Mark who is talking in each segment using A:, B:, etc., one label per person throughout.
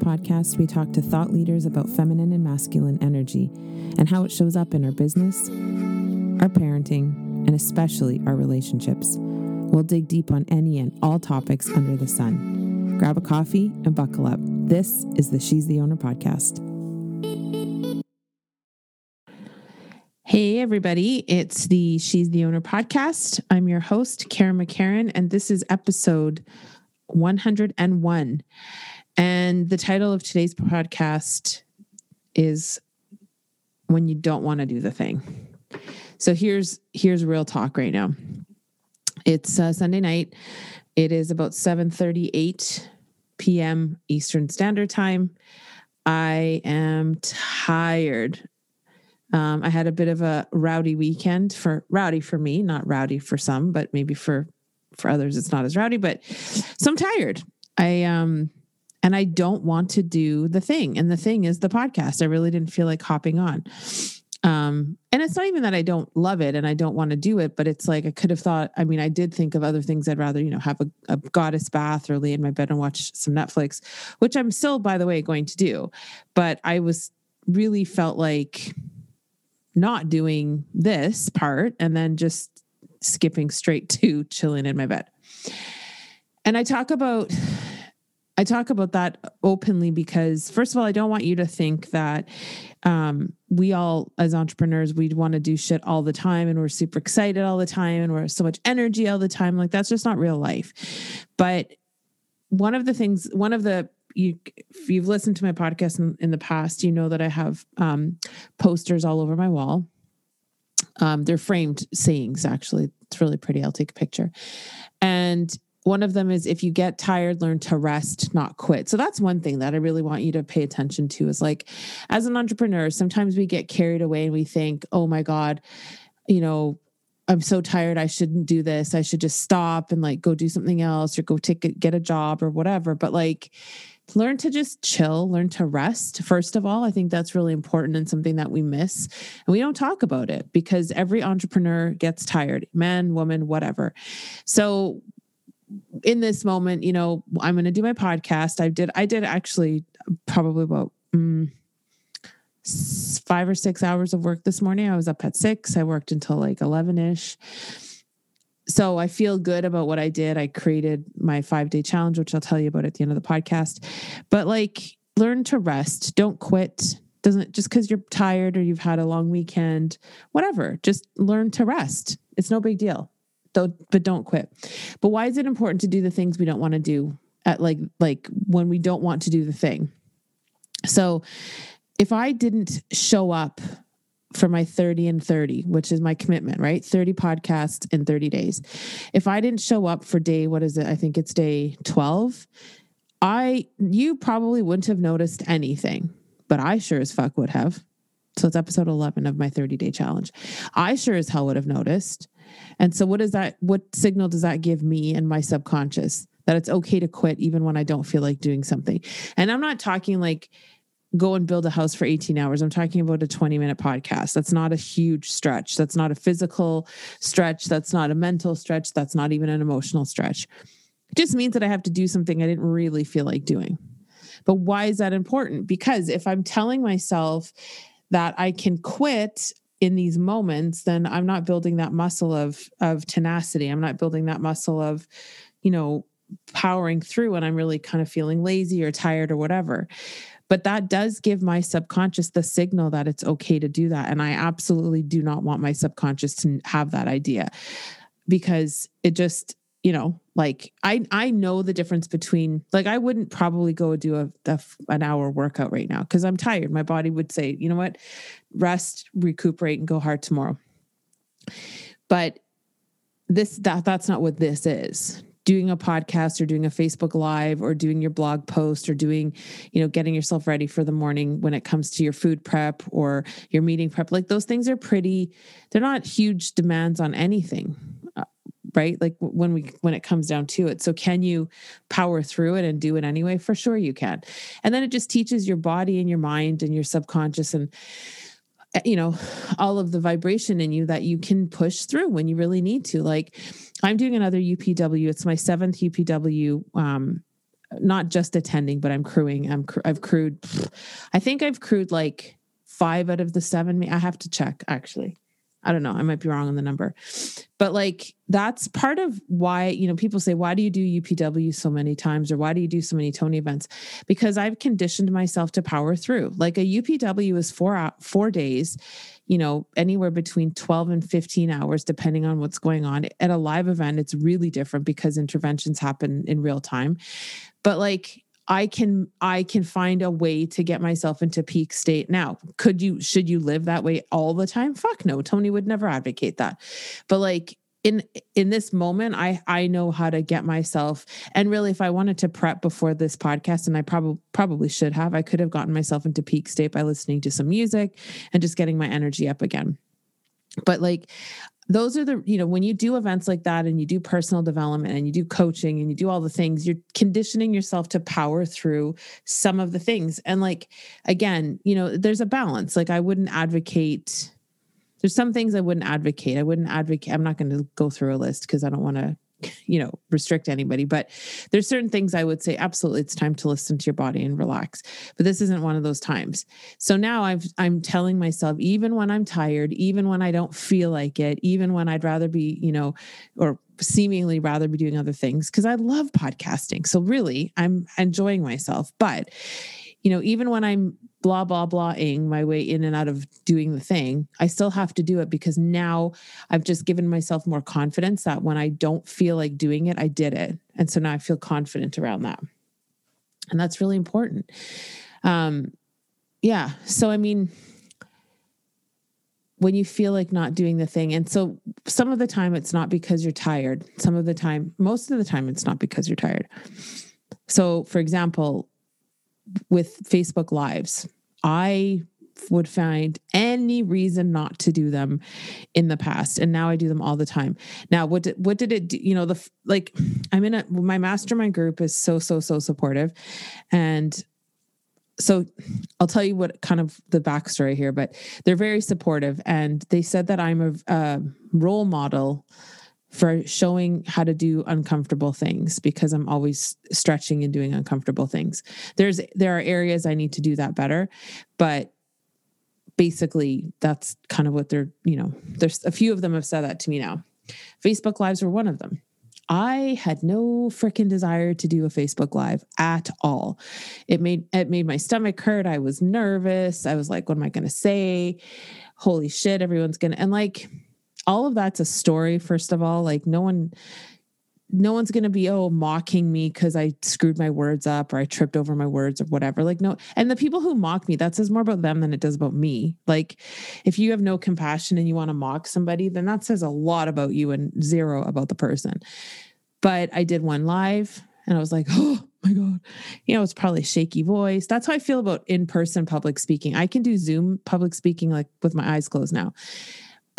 A: podcast, we talk to thought leaders about feminine and masculine energy and how it shows up in our business, our parenting, and especially our relationships. We'll dig deep on any and all topics under the sun. Grab a coffee and buckle up. This is the She's the Owner podcast. Hey, everybody. It's the She's the Owner podcast. I'm your host, Cara McCarron, and this is episode 101. And the title of today's podcast is When You Don't Want to Do the Thing. So here's here's real talk right now. It's uh, Sunday night. It is about 7:38 p.m. Eastern Standard Time. I am tired um, I had a bit of a rowdy weekend for rowdy for me, not rowdy for some, but maybe for for others it's not as rowdy. But so I'm tired. I um and I don't want to do the thing. And the thing is the podcast. I really didn't feel like hopping on. Um, and it's not even that I don't love it and I don't want to do it, but it's like I could have thought. I mean, I did think of other things I'd rather, you know, have a, a goddess bath or lay in my bed and watch some Netflix, which I'm still, by the way, going to do. But I was really felt like not doing this part and then just skipping straight to chilling in my bed. And I talk about I talk about that openly because first of all, I don't want you to think that um, we all as entrepreneurs we'd want to do shit all the time and we're super excited all the time and we're so much energy all the time. Like that's just not real life. But one of the things, one of the you if you've listened to my podcast in, in the past, you know that I have um, posters all over my wall. Um, they're framed sayings, actually. It's really pretty. I'll take a picture. And one of them is if you get tired, learn to rest, not quit. So that's one thing that I really want you to pay attention to is like, as an entrepreneur, sometimes we get carried away and we think, oh my God, you know, I'm so tired. I shouldn't do this. I should just stop and like go do something else or go take a, get a job or whatever. But like, learn to just chill, learn to rest. First of all, I think that's really important and something that we miss. And we don't talk about it because every entrepreneur gets tired, man, woman, whatever. So in this moment, you know, I'm going to do my podcast. I did, I did actually probably about mm, five or six hours of work this morning. I was up at six. I worked until like 11 ish so I feel good about what I did. I created my five day challenge, which I'll tell you about at the end of the podcast. But like, learn to rest. Don't quit. Doesn't just because you're tired or you've had a long weekend, whatever. Just learn to rest. It's no big deal. Though, but don't quit. But why is it important to do the things we don't want to do at like like when we don't want to do the thing? So if I didn't show up for my 30 and 30, which is my commitment, right? 30 podcasts in 30 days. If I didn't show up for day, what is it? I think it's day 12. I, you probably wouldn't have noticed anything, but I sure as fuck would have. So it's episode 11 of my 30 day challenge. I sure as hell would have noticed. And so, what is that? What signal does that give me and my subconscious that it's okay to quit even when I don't feel like doing something? And I'm not talking like, go and build a house for 18 hours. I'm talking about a 20 minute podcast. That's not a huge stretch. That's not a physical stretch. That's not a mental stretch. That's not even an emotional stretch. It just means that I have to do something I didn't really feel like doing. But why is that important? Because if I'm telling myself that I can quit in these moments, then I'm not building that muscle of of tenacity. I'm not building that muscle of, you know, powering through when I'm really kind of feeling lazy or tired or whatever. But that does give my subconscious the signal that it's okay to do that. And I absolutely do not want my subconscious to have that idea because it just, you know, like I I know the difference between like I wouldn't probably go do a, a an hour workout right now because I'm tired. My body would say, you know what, rest, recuperate, and go hard tomorrow. But this that that's not what this is doing a podcast or doing a Facebook live or doing your blog post or doing, you know, getting yourself ready for the morning when it comes to your food prep or your meeting prep. Like those things are pretty, they're not huge demands on anything. Uh, Right like when we when it comes down to it so can you power through it and do it anyway for sure you can and then it just teaches your body and your mind and your subconscious and Eh, you know all of the vibration in you that you can push through when you really need to like i'm doing another upw it's my seventh upw um, not just attending, but I'm crewing. I'm I've crewed. I think I've crewed like five out of the seven. I have to check actually. I don't know. I might be wrong on the number. But like that's part of why, you know, people say, why do you do UPW so many times or why do you do so many Tony events? Because I've conditioned myself to power through. Like a UPW is four four days, you know, anywhere between 12 and 15 hours, depending on what's going on. At a live event, it's really different because interventions happen in real time. But like I can I can find a way to get myself into peak state. Now, could you should you live that way all the time? Fuck no. Tony would never advocate that. But like in in this moment i i know how to get myself and really if i wanted to prep before this podcast and i probably probably should have i could have gotten myself into peak state by listening to some music and just getting my energy up again but like those are the you know when you do events like that and you do personal development and you do coaching and you do all the things you're conditioning yourself to power through some of the things. And like again you know there's a balance. Like i wouldn't advocate there's some things i wouldn't advocate. I wouldn't advocate i'm not going to go through a list because i don't want to you know restrict anybody but there's certain things i would say absolutely it's time to listen to your body and relax. But this isn't one of those times. So now i've i'm telling myself even when i'm tired even when i don't feel like it even when i'd rather be you know or seemingly rather be doing other things because i love podcasting. So really i'm enjoying myself but you know even when i'm blah blah blahing my way in and out of doing the thing i still have to do it because now i've just given myself more confidence that when i don't feel like doing it i did it. And so now i feel confident around that. And that's really important. Um yeah. So i mean when you feel like not doing the thing and so some of the time it's not because you're tired. Some of the time most of the time it's not because you're tired. So for example with Facebook Lives. I would find any reason not to do them in the past and now I do them all the time. Now what did, what did it do? you know the like I'm in a my mastermind group is so so so supportive and so I'll tell you what kind of the backstory here but they're very supportive and they said that I'm a, a role model for showing how to do uncomfortable things because I'm always stretching and doing uncomfortable things. There's there are areas I need to do that better, but basically that's kind of what they're, you know, there's a few of them have said that to me now. Facebook lives were one of them. I had no freaking desire to do a Facebook live at all. It made it made my stomach hurt. I was nervous. I was like, what am I going to say? Holy shit, everyone's going to and like all of that's a story first of all like no one no one's going to be oh mocking me because i screwed my words up or i tripped over my words or whatever like no and the people who mock me that says more about them than it does about me like if you have no compassion and you want to mock somebody then that says a lot about you and zero about the person. But i did one live and i was like oh my god you know it's probably shaky voice. That's how i feel about in-person public speaking. I can do zoom public speaking like with my eyes closed now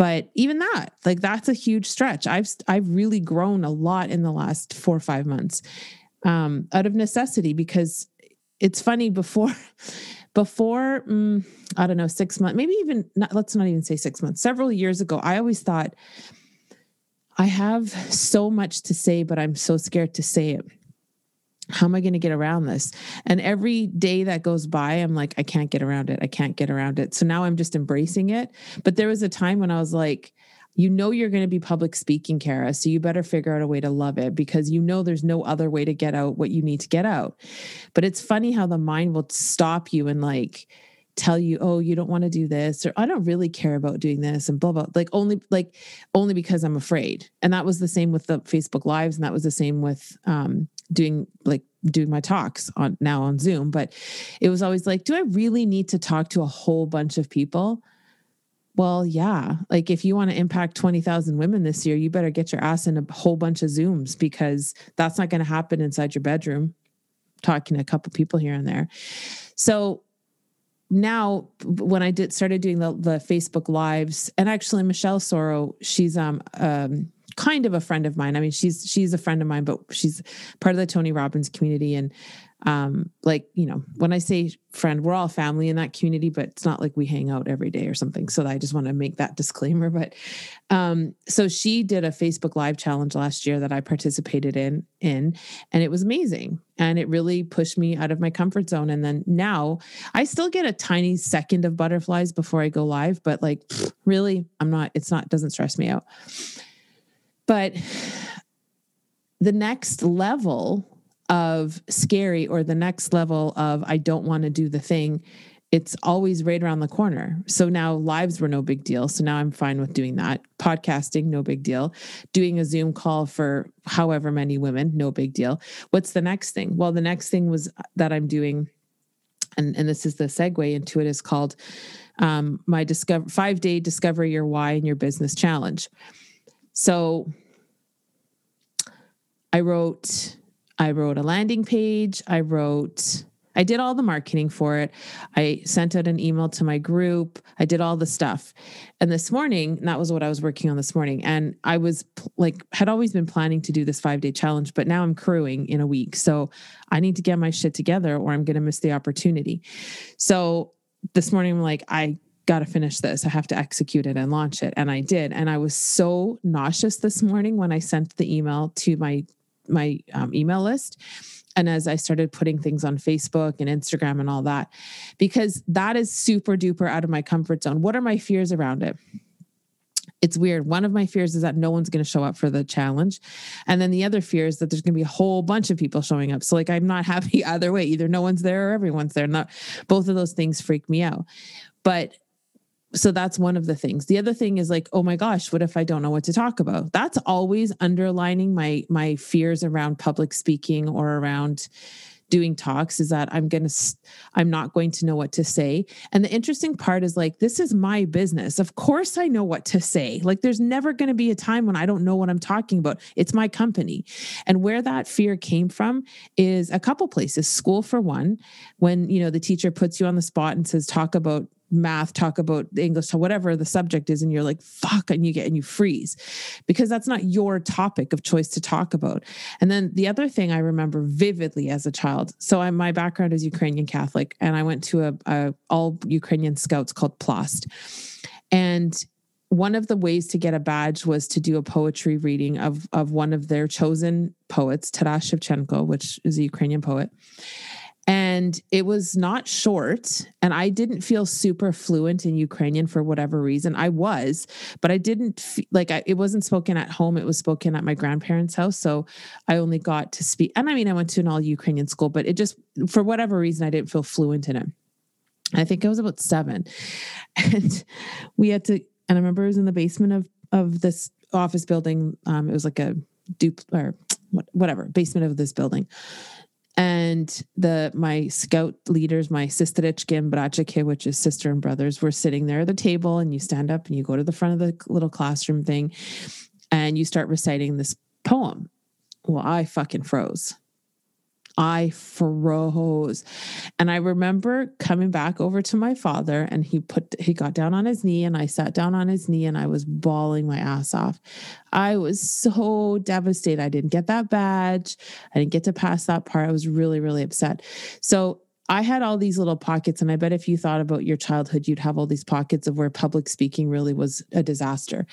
A: but even that like that's a huge stretch. I've i've really grown a lot in the last four or five months um, out of necessity because it's funny before before um, i don't know six months maybe even not, let's not even say six months several years ago i always thought i have so much to say but i'm so scared to say it how am I going to get around this? And every day that goes by, I'm like, I can't get around it. I can't get around it. So now I'm just embracing it. But there was a time when I was like, you know, you're going to be public speaking, Cara. So you better figure out a way to love it because you know there's no other way to get out what you need to get out. But it's funny how the mind will stop you and like, tell you oh you don't want to do this or i don't really care about doing this and blah blah like only like only because i'm afraid and that was the same with the facebook lives and that was the same with um doing like doing my talks on now on Zoom, but it was always like, do I really need to talk to a whole bunch of people? Well, yeah. Like if you want to impact 20,000 women this year, you better get your ass in a whole bunch of Zooms because that's not going to happen inside your bedroom talking to a couple people here and there. So now when I did started doing the, the Facebook lives and actually Michelle Soro, she's um um kind of a friend of mine. I mean, she's she's a friend of mine, but she's part of the Tony Robbins community, and um, like you know when i say friend we're all family in that community but it's not like we hang out every day or something. So i just want to make that disclaimer. But um, so she did a facebook live challenge last year that i participated in in and it was amazing. And it really pushed me out of my comfort zone. And then now i still get a tiny second of butterflies before i go live but like really i'm not it's not doesn't stress me out but the next level of scary or the next level of I don't want to do the thing, it's always right around the corner. So now lives were no big deal. So now I'm fine with doing that. Podcasting, no big deal. Doing a Zoom call for however many women, no big deal. What's the next thing? Well, the next thing was that I'm doing, and, and this is the segue into it, is called um, my discover five day discover your why in your business challenge. So I wrote I wrote a landing page. I wrote, I did all the marketing for it. I sent out an email to my group. I did all the stuff. And this morning, that was what I was working on this morning. And I was like, had always been planning to do this five day challenge, but now I'm crewing in a week. So I need to get my shit together or I'm going to miss the opportunity. So this morning, I'm like, I got to finish this. I have to execute it and launch it. And I did. And I was so nauseous this morning when I sent the email to my my um, email list and as I started putting things on Facebook and Instagram and all that, because that is super duper out of my comfort zone. What are my fears around it? It's weird. One of my fears is that no one's going to show up for the challenge. And then the other fear is that there's going to be a whole bunch of people showing up. So, like, I'm not happy either way. Either no one's there or everyone's there. Not both of those things freak me out. But so that's one of the things. The other thing is like oh my gosh what if i don't know what to talk about? That's always underlining my my fears around public speaking or around doing talks is that i'm going to i'm not going to know what to say. And the interesting part is like this is my business. Of course i know what to say. Like there's never going to be a time when i don't know what i'm talking about. It's my company. And where that fear came from is a couple places. School for one when you know the teacher puts you on the spot and says talk about math, talk about the English, whatever the subject is, and you're like, fuck, and you get and you freeze because that's not your topic of choice to talk about. And then the other thing I remember vividly as a child. So I, my background is Ukrainian Catholic, and I went to a, a all Ukrainian scouts called Plast. And one of the ways to get a badge was to do a poetry reading of, of one of their chosen poets, Taras Shevchenko, which is a Ukrainian poet and it was not short and i didn't feel super fluent in ukrainian for whatever reason. I was but i didn't feel, like I, it wasn't spoken at home. It was spoken at my grandparents house so i only got to speak and i mean i went to an all ukrainian school but it just for whatever reason i didn't feel fluent in it. I think i was about seven. And we had to and i remember it was in the basement of of this office building. Um it was like a dupe or whatever basement of this building and the my scout leaders, my sestrichki and bratchiki, which is sister and brothers, were sitting there at the table, and you stand up and you go to the front of the little classroom thing, and you start reciting this poem. Well, I fucking froze. I froze. And I remember coming back over to my father and he put he got down on his knee and I sat down on his knee and I was bawling my ass off. I was so devastated. I didn't get that badge. I didn't get to pass that part. I was really really upset. So I had all these little pockets, and I bet if you thought about your childhood, you'd have all these pockets of where public speaking really was a disaster.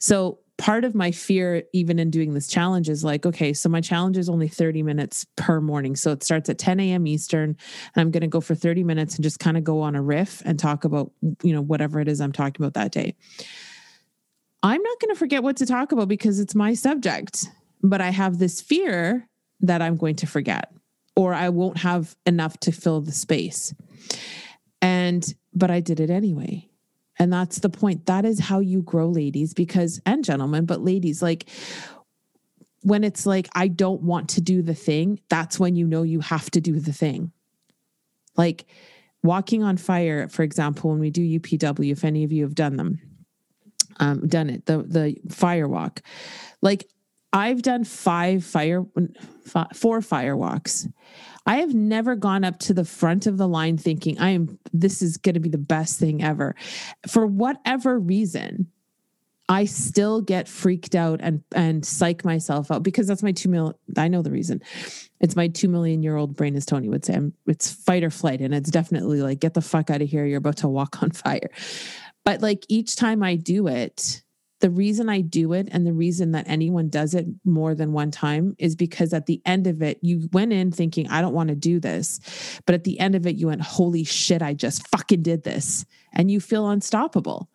A: So part of my fear even in doing this challenge is like okay so my challenge is only 30 minutes per morning. So it starts at 10 a.m eastern. And i'm going to go for 30 minutes and just kind of go on a riff and talk about you know whatever it is i'm talking about that day. I'm not going to forget what to talk about because it's my subject but i have this fear that i'm going to forget or i won't have enough to fill the space. And but i did it anyway and that's the point. That is how you grow, ladies, because, and gentlemen, but ladies, like, when it's like, I don't want to do the thing, that's when you know you have to do the thing. Like walking on fire, for example, when we do UPW, if any of you have done them, um, done it, the the fire walk. Like I've done five fire, five, four fire walks. I have never gone up to the front of the line thinking I am this is going to be the best thing ever. For whatever reason, I still get freaked out and and psych myself out because that's my two million. I know the reason. It's my two million year old brain, as Tony would say. I'm, it's fight or flight, and it's definitely like get the fuck out of here. You're about to walk on fire. But like each time I do it, the reason I do it and the reason that anyone does it more than one time is because at the end of it, you went in thinking, I don't want to do this. But at the end of it, you went, Holy shit, I just fucking did this. And you feel unstoppable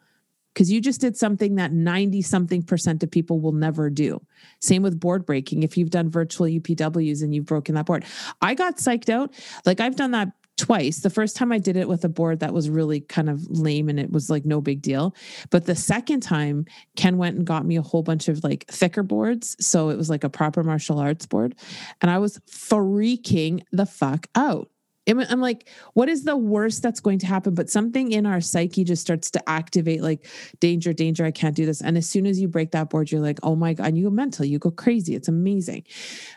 A: because you just did something that 90 something percent of people will never do. Same with board breaking. If you've done virtual UPWs and you've broken that board, I got psyched out. Like I've done that twice. The first time I did it with a board that was really kind of lame and it was like no big deal. But the second time, Ken went and got me a whole bunch of like thicker boards. So it was like a proper martial arts board. And I was freaking the fuck out. I'm like, what is the worst that's going to happen? But something in our psyche just starts to activate like danger, danger, I can't do this. And as soon as you break that board, you're like, oh my God, you go mental, you go crazy. It's amazing.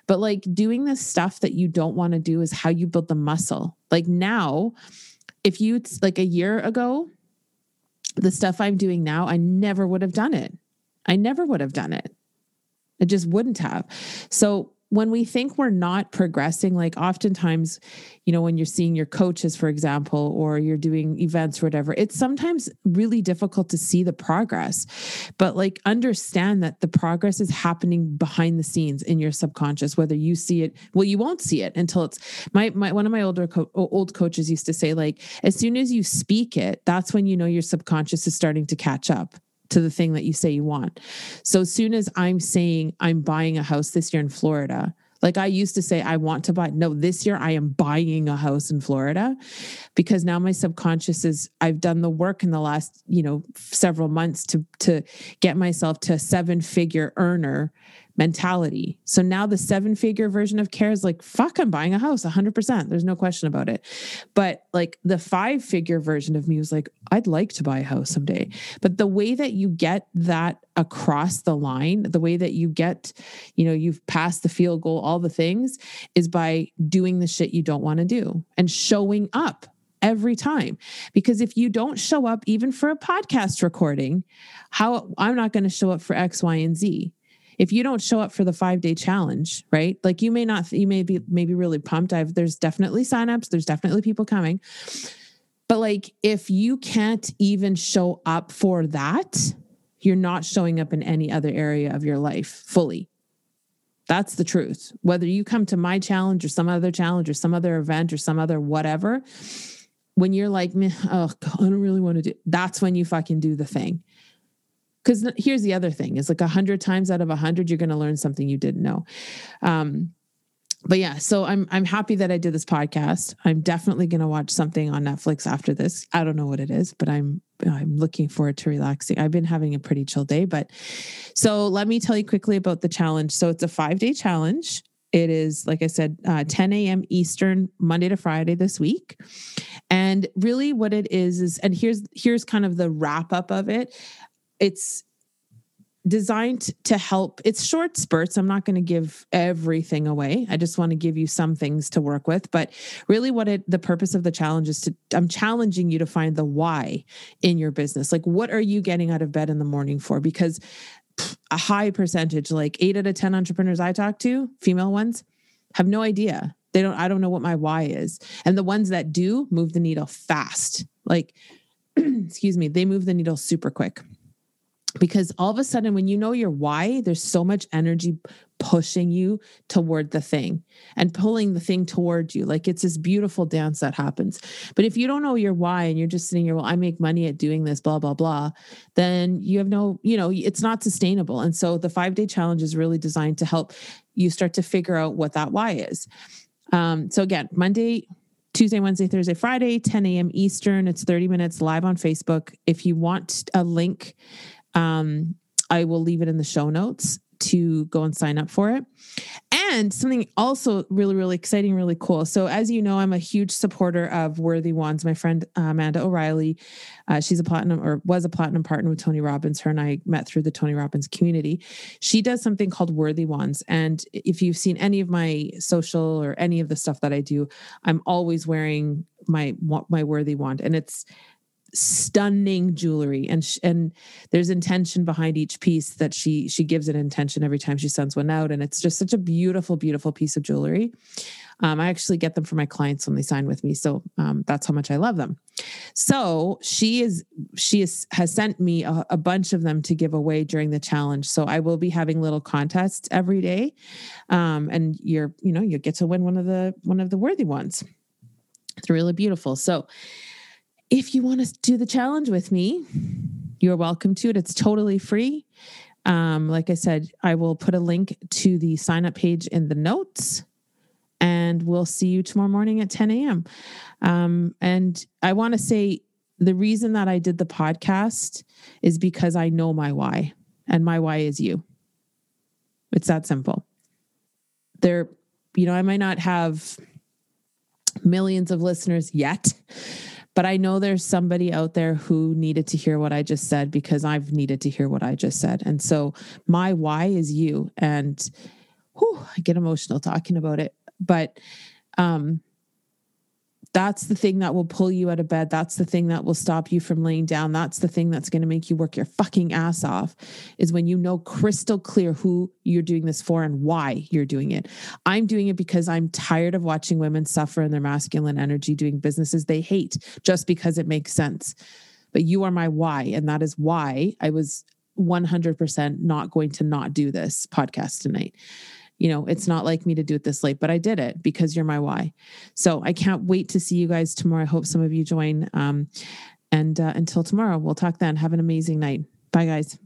A: But like doing this stuff that you don't want to do is how you build the muscle. Like now, if you like a year ago, the stuff I'm doing now, I never would have done it. I never would have done it. It just wouldn't have. So when we think we're not progressing, like oftentimes, you know, when you're seeing your coaches, for example, or you're doing events or whatever, it's sometimes really difficult to see the progress. But like understand that the progress is happening behind the scenes in your subconscious, whether you see it, well, you won't see it until it's my, my one of my older co- old coaches used to say, like, as soon as you speak it, that's when you know your subconscious is starting to catch up to the thing that you say you want. So as soon as I'm saying I'm buying a house this year in Florida, like I used to say, I want to buy. No, this year I am buying a house in Florida because now my subconscious is I've done the work in the last, you know, several months to to get myself to a seven figure earner mentality. So now the seven figure version of Cara is like, fuck, I'm buying a house 100%. There's no question about it. But like the five figure version of me was like, I'd like to buy a house someday. But the way that you get that across the line, the way that you get, you know, you've passed the field goal, all the things is by doing the shit you don't want to do and showing up every time. Because if you don't show up even for a podcast recording, how I'm not going to show up for X, Y, and Z if you don't show up for the five day challenge, right? Like you may not, you may be maybe really pumped. I've there's definitely signups, there's definitely people coming. But like if you can't even show up for that, you're not showing up in any other area of your life fully. That's the truth. Whether you come to my challenge or some other challenge or some other event or some other whatever, when you're like, oh, God, I don't really want to do, that's when you fucking do the thing because here's the other thing is like a hundred times out of a hundred you're going to learn something you didn't know. Um, but yeah so i'm i'm happy that i did this podcast. I'm definitely going to watch something on netflix after this. I don't know what it is but i'm i'm looking forward to relaxing. I've been having a pretty chill day but so let me tell you quickly about the challenge. So it's a five day challenge. It is like i said uh, 10 a.m eastern monday to friday this week. And really what it is is and here's here's kind of the wrap up of it it's designed to help it's short spurts. I'm not going to give everything away. I just want to give you some things to work with. But really what it the purpose of the challenge is to i'm challenging you to find the why in your business. Like what are you getting out of bed in the morning for? Because a high percentage like 8 out of 10 entrepreneurs i talk to female ones have no idea. They don't i don't know what my why is. And the ones that do move the needle fast. Like excuse me they move the needle super quick because all of a sudden when you know your why there's so much energy pushing you toward the thing and pulling the thing toward you like it's this beautiful dance that happens but if you don't know your why and you're just sitting here well i make money at doing this blah blah blah then you have no you know it's not sustainable and so the 5 day challenge is really designed to help you start to figure out what that why is um, so again monday Tuesday, Wednesday, Thursday, Friday, 10 a.m. Eastern. It's 30 minutes live on Facebook. If you want a link um, I will leave it in the show notes to go and sign up for it. And something also really, really exciting, really cool. So, as you know, I'm a huge supporter of Worthy Wands. My friend uh, Amanda O'Reilly, uh, she's a platinum or was a platinum partner with Tony Robbins. Her and I met through the Tony Robbins community. She does something called Worthy Wands. And if you've seen any of my social or any of the stuff that I do, I'm always wearing my my Worthy Wand. And it's stunning jewelry. And sh- and there's intention behind each piece that she she gives an intention every time she sends one out. And it's just such a beautiful beautiful piece of jewelry. Um, i actually get them for my clients when they sign with me. So um, that's how much i love them. So she is she is, has sent me a, a bunch of them to give away during the challenge. So i will be having little contests every day. Um, and you're you know you get to win one of the one of the Worthy Wands. It's really beautiful. So if you want to do the challenge with me, you're welcome to it. It's totally free. Um, like I said, I will put a link to the sign up page in the notes and we'll see you tomorrow morning at 10 a.m. Um, and I want to say the reason that I did the podcast is because I know my why, and my why is you. It's that simple. There, you know, I might not have millions of listeners yet, but I know there's somebody out there who needed to hear what I just said because I've needed to hear what I just said. And so my why is you. And whew, I get emotional talking about it. But um, that's the thing that will pull you out of bed. That's the thing that will stop you from laying down. That's the thing that's going to make you work your fucking ass off is when you know crystal clear who you're doing this for and why you're doing it. I'm doing it because I'm tired of watching women suffer in their masculine energy doing businesses they hate just because it makes sense. But you are my why. And that is why I was 100% not going to not do this podcast tonight you know, it's not like me to do it this late, but I did it because you're my why. So I can't wait to see you guys tomorrow. I hope some of you join. Um, and uh, until tomorrow, we'll talk then. Have an amazing night. Bye, guys.